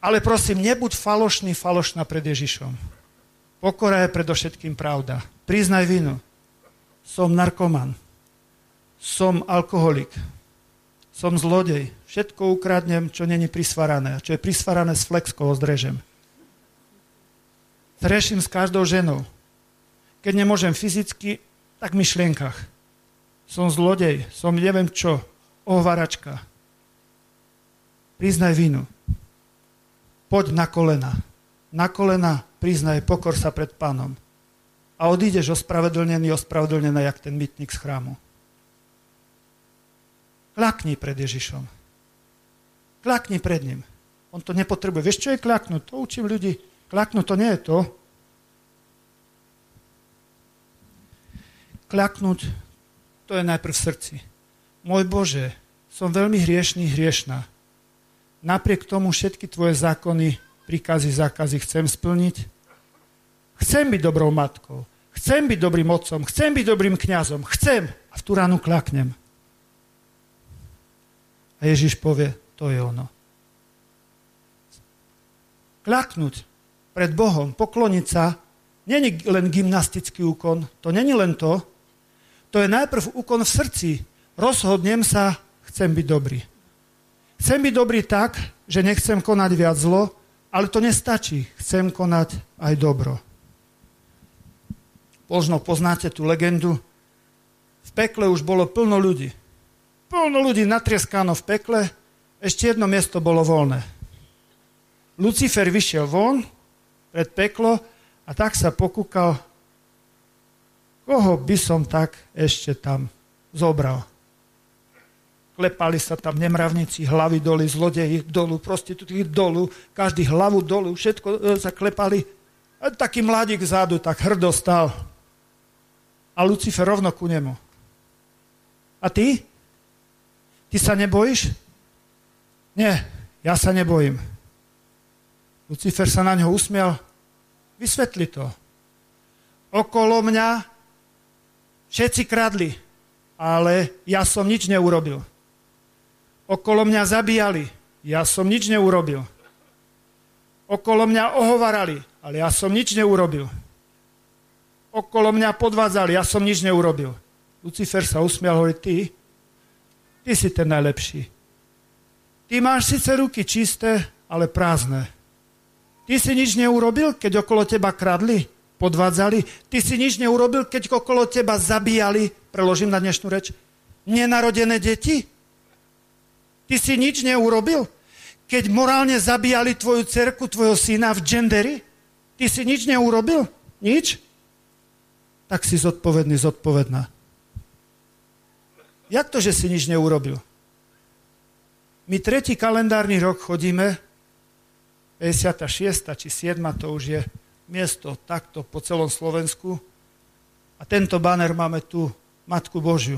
Ale prosím, nebuď falošný, falošná pred Ježišom. Pokora je predovšetkým pravda. Priznaj vinu. Som narkoman. Som alkoholik. Som zlodej. Všetko ukradnem, čo není prisvarané. Čo je prisvarané s flexkou zdrežem. Treším s každou ženou. Keď nemôžem fyzicky, tak v myšlienkach. Som zlodej, som neviem čo, ohvaračka, priznaj vinu. Poď na kolena. Na kolena priznaj, pokor sa pred pánom. A odídeš ospravedlnený, ospravedlnený, jak ten mytník z chrámu. Klakni pred Ježišom. Klakni pred ním. On to nepotrebuje. Vieš, čo je klaknúť? To učím ľudí. Klaknúť to nie je to. Klaknúť to je najprv v srdci. Môj Bože, som veľmi hriešný, hriešná napriek tomu všetky tvoje zákony, príkazy, zákazy chcem splniť. Chcem byť dobrou matkou. Chcem byť dobrým otcom. Chcem byť dobrým kňazom. Chcem. A v tú ránu klaknem. A Ježiš povie, to je ono. Klaknúť pred Bohom, pokloniť sa, není len gymnastický úkon, to není len to. To je najprv úkon v srdci. Rozhodnem sa, chcem byť dobrý. Chcem byť dobrý tak, že nechcem konať viac zlo, ale to nestačí. Chcem konať aj dobro. Možno poznáte tú legendu. V pekle už bolo plno ľudí. Plno ľudí natrieskáno v pekle, ešte jedno miesto bolo voľné. Lucifer vyšiel von pred peklo a tak sa pokúkal, koho by som tak ešte tam zobral. Klepali sa tam nemravníci, hlavy doli, zlodeji dolu, prostitúty dolu, každý hlavu dolu, všetko e, sa klepali. A taký mladík vzadu tak hrdo stal. A Lucifer rovno ku nemu. A ty? Ty sa nebojíš? Nie, ja sa nebojím. Lucifer sa na ňo usmial. Vysvetli to. Okolo mňa všetci kradli, ale ja som nič neurobil. Okolo mňa zabíjali, ja som nič neurobil. Okolo mňa ohovarali, ale ja som nič neurobil. Okolo mňa podvádzali, ja som nič neurobil. Lucifer sa usmial, hovorí, ty, ty si ten najlepší. Ty máš síce ruky čisté, ale prázdne. Ty si nič neurobil, keď okolo teba kradli, podvádzali. Ty si nič neurobil, keď okolo teba zabíjali, preložím na dnešnú reč, nenarodené deti. Ty si nič neurobil, keď morálne zabíjali tvoju cerku, tvojho syna v genderi. Ty si nič neurobil? Nič? Tak si zodpovedný, zodpovedná. Jak to, že si nič neurobil? My tretí kalendárny rok chodíme 56. či 7. to už je miesto takto po celom Slovensku. A tento banner máme tu, Matku Božiu.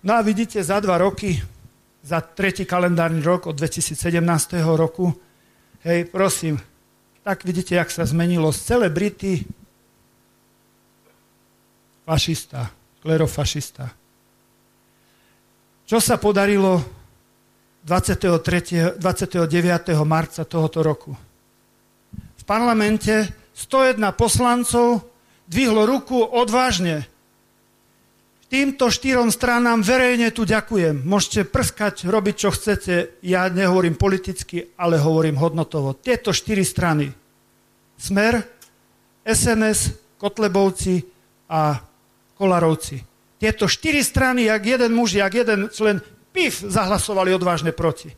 No a vidíte, za dva roky, za tretí kalendárny rok od 2017. roku, hej, prosím, tak vidíte, jak sa zmenilo z celebrity fašista, klerofašista. Čo sa podarilo 23, 29. marca tohoto roku. V parlamente 101 poslancov dvihlo ruku odvážne. Týmto štyrom stranám verejne tu ďakujem. Môžete prskať, robiť, čo chcete. Ja nehovorím politicky, ale hovorím hodnotovo. Tieto štyri strany. Smer, SNS, Kotlebovci a Kolarovci. Tieto štyri strany, jak jeden muž, jak jeden člen, pif, zahlasovali odvážne proti.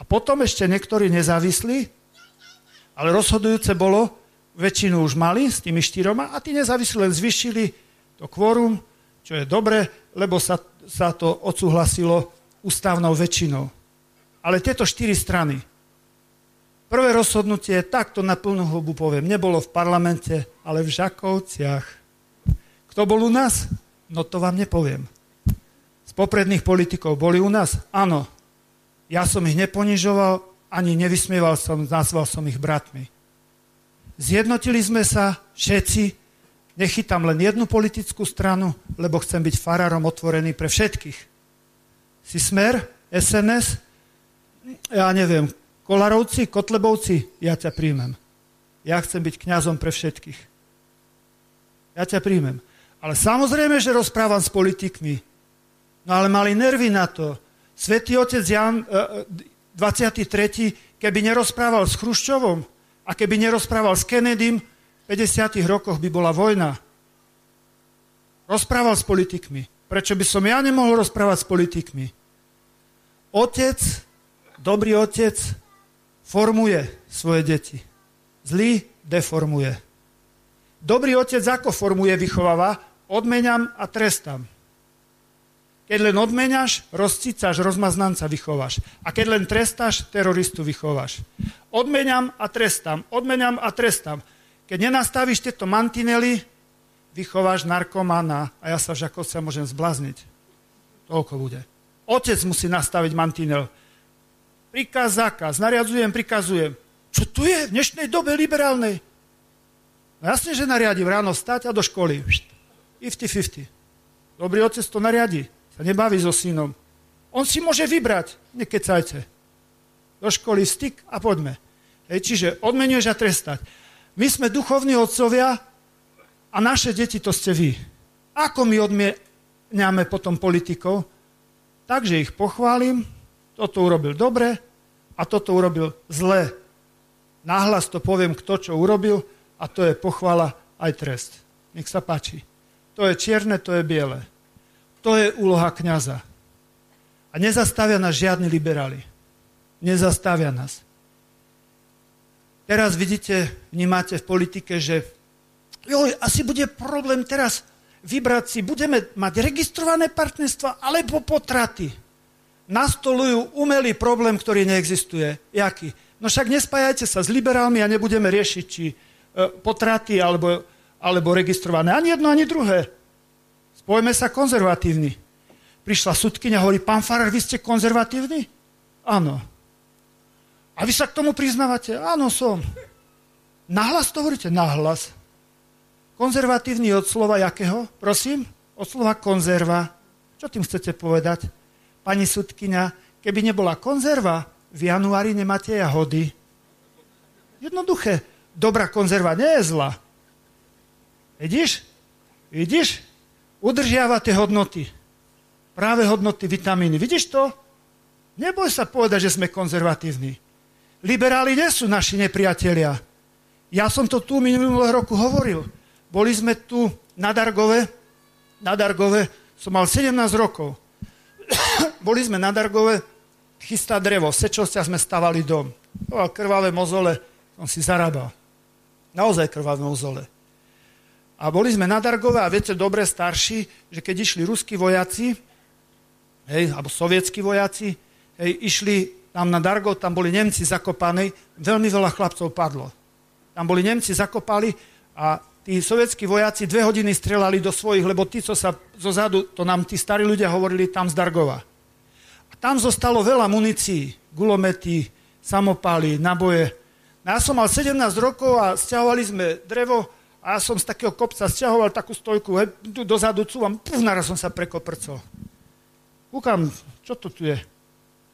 A potom ešte niektorí nezávislí, ale rozhodujúce bolo, väčšinu už mali s tými štyroma a tí nezávislí len zvyšili to kvórum, čo je dobre, lebo sa, sa to odsúhlasilo ústavnou väčšinou. Ale tieto štyri strany, prvé rozhodnutie, takto na plnú hubu poviem, nebolo v parlamente, ale v Žakovciach. Kto bol u nás? No to vám nepoviem popredných politikov boli u nás? Áno. Ja som ich neponižoval, ani nevysmieval som, nazval som ich bratmi. Zjednotili sme sa všetci, nechytám len jednu politickú stranu, lebo chcem byť farárom otvorený pre všetkých. Si smer, SNS, ja neviem, Kolarovci, Kotlebovci, ja ťa príjmem. Ja chcem byť kňazom pre všetkých. Ja ťa príjmem. Ale samozrejme, že rozprávam s politikmi. No ale mali nervy na to. Svetý otec Jan 23. E, keby nerozprával s Chruščovom a keby nerozprával s Kennedym, v 50. rokoch by bola vojna. Rozprával s politikmi. Prečo by som ja nemohol rozprávať s politikmi? Otec, dobrý otec, formuje svoje deti. Zlý deformuje. Dobrý otec ako formuje, vychováva? Odmeniam a trestám. Keď len odmeňaš, rozcicáš, rozmaznanca vychováš. A keď len trestáš, teroristu vychováš. Odmeňam a trestám, odmeňam a trestám. Keď nenastavíš tieto mantinely, vychováš narkomana a ja sa v Žakovce môžem zblázniť. Toľko bude. Otec musí nastaviť mantinel. Príkaz, zákaz, nariadzujem, prikazujem. Čo tu je v dnešnej dobe liberálnej? No jasne, že nariadím ráno stať a do školy. 50-50. Dobrý otec to nariadi sa nebaví so synom. On si môže vybrať, nekecajte. Do školy styk a poďme. Hej, čiže odmenuješ a trestať. My sme duchovní otcovia a naše deti to ste vy. Ako my odmieniame potom politikov? Takže ich pochválim, toto urobil dobre a toto urobil zle. Nahlas to poviem, kto čo urobil a to je pochvala aj trest. Nech sa páči. To je čierne, to je biele. To je úloha kniaza. A nezastavia nás žiadni liberáli. Nezastavia nás. Teraz vidíte, vnímate v politike, že joj, asi bude problém teraz vybrať si, budeme mať registrované partnerstva alebo potraty. Nastolujú umelý problém, ktorý neexistuje. Jaký? No však nespájajte sa s liberálmi a nebudeme riešiť, či e, potraty alebo, alebo registrované. Ani jedno, ani druhé. Spojme sa konzervatívni. Prišla sudkynia hovorí, pán Farar, vy ste konzervatívni? Áno. A vy sa k tomu priznávate? Áno, som. Nahlas to hovoríte? Nahlas. Konzervatívny od slova jakého? Prosím? Od slova konzerva. Čo tým chcete povedať? Pani sudkynia, keby nebola konzerva, v januári nemáte jahody. Jednoduché. Dobrá konzerva nie je zlá. Vidíš? Vidíš? Udržiavate hodnoty. Práve hodnoty vitamíny. Vidíš to? Neboj sa povedať, že sme konzervatívni. Liberáli nie sú naši nepriatelia. Ja som to tu minulého roku hovoril. Boli sme tu na Dargove, na Dargove som mal 17 rokov. Boli sme na Dargove, chystá drevo, Sečostia sme stavali dom. To krvavé mozole som si zarábal. Naozaj krvavé mozole. A boli sme na Dargove a viete, dobre starší, že keď išli ruskí vojaci, hej, alebo sovietskí vojaci, hej, išli tam na Dargo, tam boli Nemci zakopaní, veľmi veľa chlapcov padlo. Tam boli Nemci zakopali a tí sovietskí vojaci dve hodiny strelali do svojich, lebo tí, co sa zo zadu, to nám tí starí ľudia hovorili tam z Dargova. A tam zostalo veľa munícií, gulomety, samopály, naboje. No ja som mal 17 rokov a stiahovali sme drevo a ja som z takého kopca stiahoval takú stojku, he, tu dozadu cúvam, puf, naraz som sa prekoprcol. Kúkam, čo to tu je?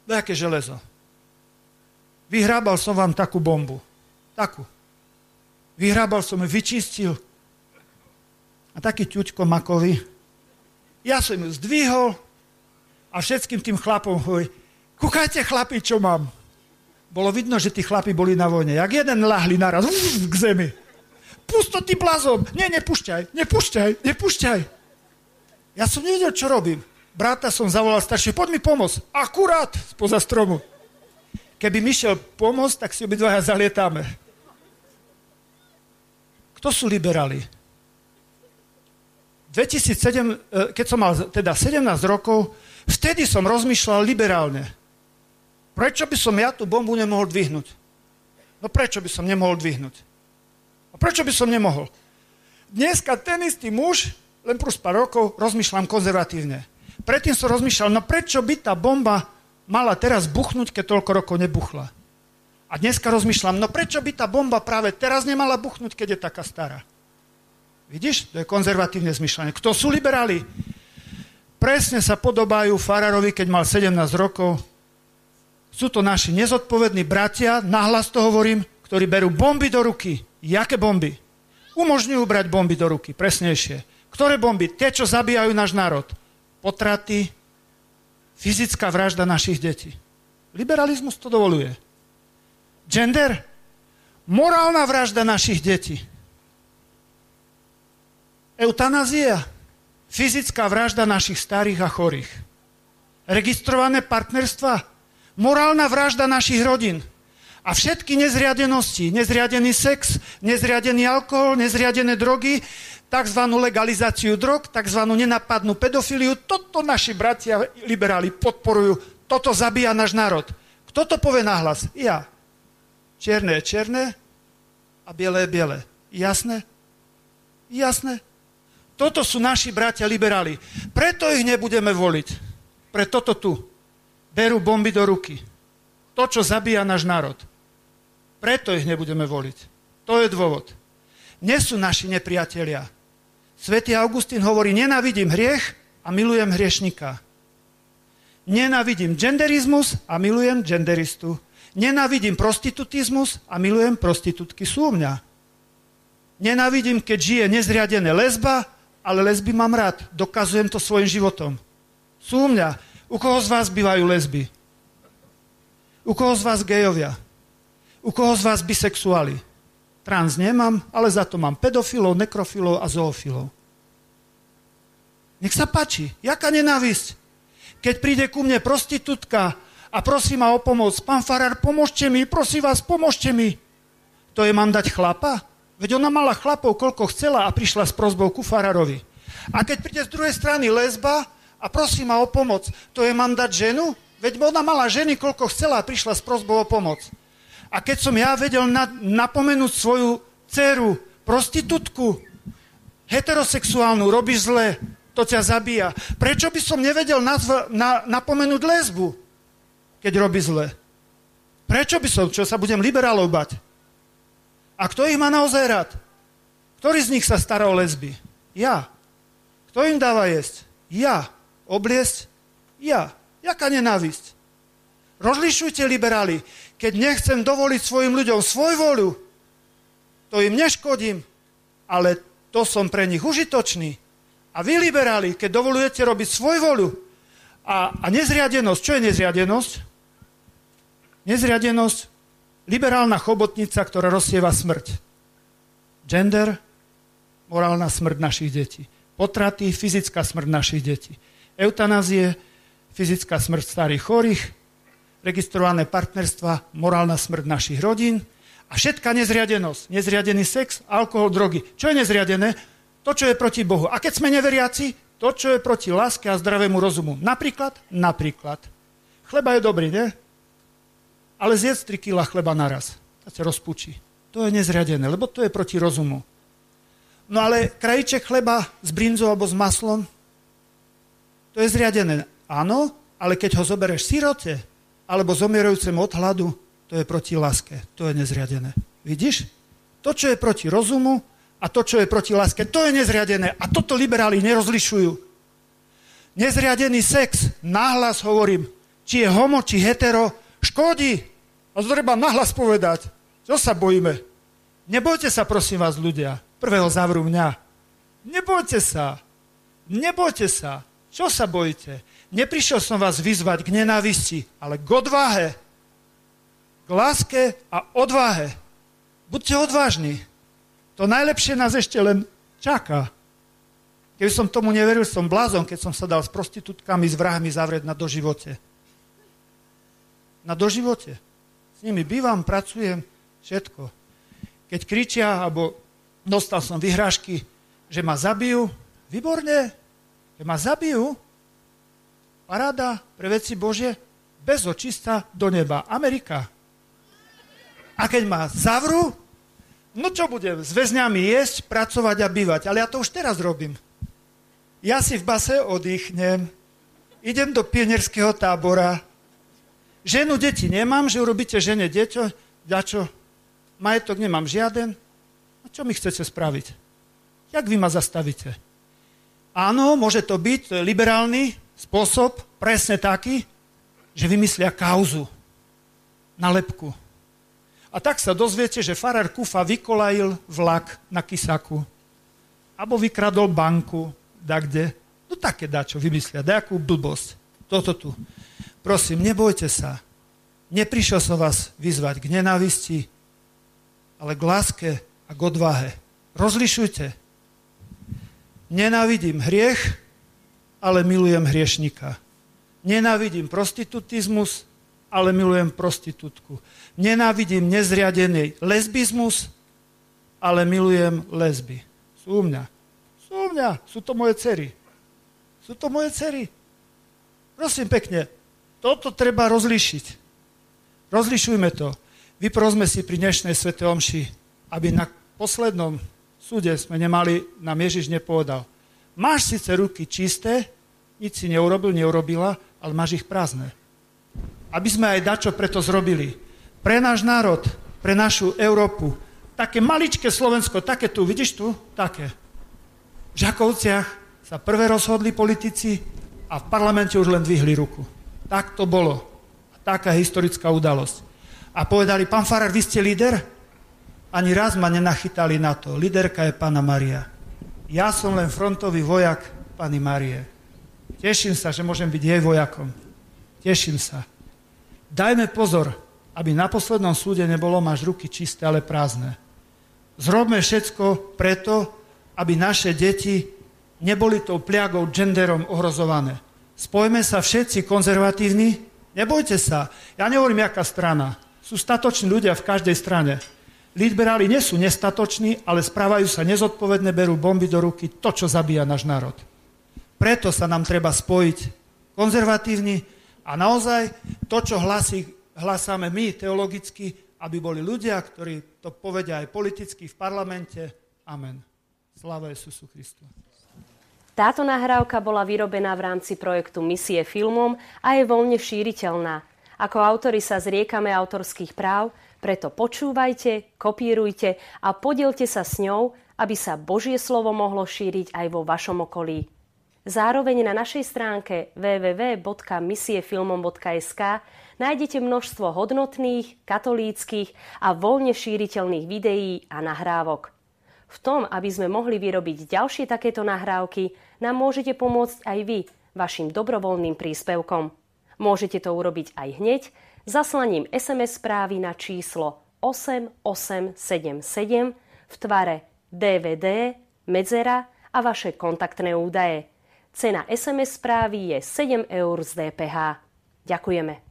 Nejaké železo. Vyhrábal som vám takú bombu. Takú. Vyhrábal som vyčistil. A taký ťuďko makový. Ja som ju zdvihol a všetkým tým chlapom hovorí, kúkajte chlapi, čo mám. Bolo vidno, že tí chlapi boli na vojne. Jak jeden lahli naraz uf, k zemi. Pusto ty blazom. Nie, nepúšťaj, nepúšťaj, nepúšťaj. Ja som nevedel, čo robím. Brata som zavolal starší, poď mi pomôcť. Akurát spoza stromu. Keby mi šiel pomôcť, tak si obidvaja zalietáme. Kto sú liberáli? 2007, e, keď som mal teda 17 rokov, vtedy som rozmýšľal liberálne. Prečo by som ja tú bombu nemohol dvihnúť? No prečo by som nemohol dvihnúť? Prečo by som nemohol? Dneska ten istý muž, len plus pár rokov, rozmýšľam konzervatívne. Predtým som rozmýšľal, no prečo by tá bomba mala teraz buchnúť, keď toľko rokov nebuchla. A dneska rozmýšľam, no prečo by tá bomba práve teraz nemala buchnúť, keď je taká stará? Vidíš? To je konzervatívne zmyšľanie. Kto sú liberáli? Presne sa podobajú Fararovi, keď mal 17 rokov. Sú to naši nezodpovední bratia, nahlas to hovorím, ktorí berú bomby do ruky. Jaké bomby? Umožňujú brať bomby do ruky, presnejšie. Ktoré bomby? Tie, čo zabíjajú náš národ. Potraty, fyzická vražda našich detí. Liberalizmus to dovoluje. Gender? Morálna vražda našich detí. Eutanázia? Fyzická vražda našich starých a chorých. Registrované partnerstva? Morálna vražda našich rodín. A všetky nezriadenosti, nezriadený sex, nezriadený alkohol, nezriadené drogy, tzv. legalizáciu drog, tzv. nenapadnú pedofiliu. Toto naši bratia liberáli podporujú. Toto zabíja náš národ. Kto to povie nahlas? Ja. Čierne je čierne a biele je biele. Jasné? Jasné? Toto sú naši bratia liberáli. Preto ich nebudeme voliť. Pre toto tu. Berú bomby do ruky. To, čo zabíja náš národ. Preto ich nebudeme voliť. To je dôvod. Nie sú naši nepriatelia. Svetý Augustín hovorí, nenávidím hriech a milujem hriešnika. Nenávidím genderizmus a milujem genderistu. Nenávidím prostitutizmus a milujem prostitútky. Sú mňa. Nenávidím, keď žije nezriadené lesba, ale lesby mám rád. Dokazujem to svojim životom. Sú mňa. U koho z vás bývajú lesby? U koho z vás gejovia? U koho z vás bisexuáli? Trans nemám, ale za to mám pedofilov, nekrofilov a zoofilov. Nech sa páči. Jaká nenávisť? Keď príde ku mne prostitútka a prosí ma o pomoc, pán Farar, pomôžte mi, prosím vás, pomôžte mi. To je mám dať chlapa? Veď ona mala chlapov, koľko chcela a prišla s prozbou ku Fararovi. A keď príde z druhej strany lesba a prosí ma o pomoc, to je mám dať ženu? Veď ona mala ženy, koľko chcela a prišla s prozbou o pomoc. A keď som ja vedel na, napomenúť svoju dceru, prostitútku, heterosexuálnu, robíš zle, to ťa zabíja. Prečo by som nevedel nazva, na, napomenúť lesbu, keď robí zle? Prečo by som, čo sa budem liberálov bať? A kto ich má naozaj rád? Ktorý z nich sa stará o lesby? Ja. Kto im dáva jesť? Ja. Obliesť? Ja. Jaká nenávisť? Rozlišujte, liberáli, keď nechcem dovoliť svojim ľuďom svoj voľu, to im neškodím, ale to som pre nich užitočný. A vy, liberáli, keď dovolujete robiť svoj voľu a, a nezriadenosť, čo je nezriadenosť? Nezriadenosť, liberálna chobotnica, ktorá rozsieva smrť. Gender, morálna smrť našich detí. Potraty, fyzická smrť našich detí. Eutanázie, fyzická smrť starých chorých, registrované partnerstva, morálna smrť našich rodín a všetká nezriadenosť, nezriadený sex, alkohol, drogy. Čo je nezriadené? To, čo je proti Bohu. A keď sme neveriaci, to, čo je proti láske a zdravému rozumu. Napríklad, napríklad, chleba je dobrý, nie? Ale zjedz 3 kg chleba naraz. To sa rozpučí. To je nezriadené, lebo to je proti rozumu. No ale krajíček chleba s brinzou alebo s maslom, to je zriadené. Áno, ale keď ho zobereš sirote alebo zomierajúcemu od hladu, to je proti láske. To je nezriadené. Vidíš? To, čo je proti rozumu a to, čo je proti láske, to je nezriadené. A toto liberáli nerozlišujú. Nezriadený sex, nahlas hovorím, či je homo, či hetero, škodí. A to treba nahlas povedať. Čo sa bojíme? Nebojte sa, prosím vás, ľudia. Prvého zavrú mňa. Nebojte sa. Nebojte sa. Čo sa bojíte? Neprišiel som vás vyzvať k nenávisti, ale k odvahe. K láske a odvahe. Buďte odvážni. To najlepšie nás ešte len čaká. Keby som tomu neveril, som blázon, keď som sa dal s prostitútkami, s vrahmi zavrieť na doživote. Na doživote. S nimi bývam, pracujem, všetko. Keď kričia, alebo dostal som vyhrážky, že ma zabijú, výborne, keď ma zabijú, paráda pre veci Bože, bez očista do neba. Amerika. A keď ma zavrú, no čo budem? S väzňami jesť, pracovať a bývať. Ale ja to už teraz robím. Ja si v base oddychnem, idem do pionierského tábora, ženu, deti nemám, že urobíte žene deťo, dačo, majetok nemám žiaden. A čo mi chcete spraviť? Jak vy ma zastavíte? Áno, môže to byť, to je liberálny spôsob, presne taký, že vymyslia kauzu na lepku. A tak sa dozviete, že farár Kufa vykolajil vlak na Kisaku. Abo vykradol banku, da kde. No také dačo vymyslia, nejakú blbosť. Toto tu. Prosím, nebojte sa. Neprišiel som vás vyzvať k nenávisti, ale k láske a k odvahe. Rozlišujte. Nenávidím hriech, ale milujem hriešnika. Nenávidím prostitutizmus, ale milujem prostitútku. Nenávidím nezriadený lesbizmus, ale milujem lesby. Sú u mňa. Sú u mňa. Sú to moje cery. Sú to moje cery. Prosím pekne, toto treba rozlišiť. Rozlišujme to. Vyprosme si pri dnešnej svete Omši, aby na poslednom súde sme nemali, nám Ježiš nepovedal. Máš síce ruky čisté, nič si neurobil, neurobila, ale máš ich prázdne. Aby sme aj dačo preto zrobili. Pre náš národ, pre našu Európu. Také maličké Slovensko, také tu, vidíš tu? Také. V Žakovciach sa prvé rozhodli politici a v parlamente už len dvihli ruku. Tak to bolo. Taká historická udalosť. A povedali, pán Farar, vy ste líder? Ani raz ma nenachytali na to. Liderka je Pana Maria. Ja som len frontový vojak Pani Marie. Teším sa, že môžem byť jej vojakom. Teším sa. Dajme pozor, aby na poslednom súde nebolo máš ruky čisté, ale prázdne. Zrobme všetko preto, aby naše deti neboli tou pliagou genderom ohrozované. Spojme sa všetci konzervatívni, nebojte sa. Ja nehovorím, jaká strana. Sú statoční ľudia v každej strane. Liberáli nie sú nestatoční, ale správajú sa nezodpovedne, berú bomby do ruky, to, čo zabíja náš národ. Preto sa nám treba spojiť konzervatívni a naozaj to, čo hlasí, hlasáme my teologicky, aby boli ľudia, ktorí to povedia aj politicky v parlamente. Amen. Sláva Jezusu Kristu. Táto nahrávka bola vyrobená v rámci projektu Misie filmom a je voľne šíriteľná. Ako autori sa zriekame autorských práv, preto počúvajte, kopírujte a podielte sa s ňou, aby sa Božie slovo mohlo šíriť aj vo vašom okolí. Zároveň na našej stránke www.misiefilmom.sk nájdete množstvo hodnotných, katolíckých a voľne šíriteľných videí a nahrávok. V tom, aby sme mohli vyrobiť ďalšie takéto nahrávky, nám môžete pomôcť aj vy vašim dobrovoľným príspevkom. Môžete to urobiť aj hneď, zaslaním SMS správy na číslo 8877 v tvare DVD, medzera a vaše kontaktné údaje. Cena SMS správy je 7 eur z DPH. Ďakujeme.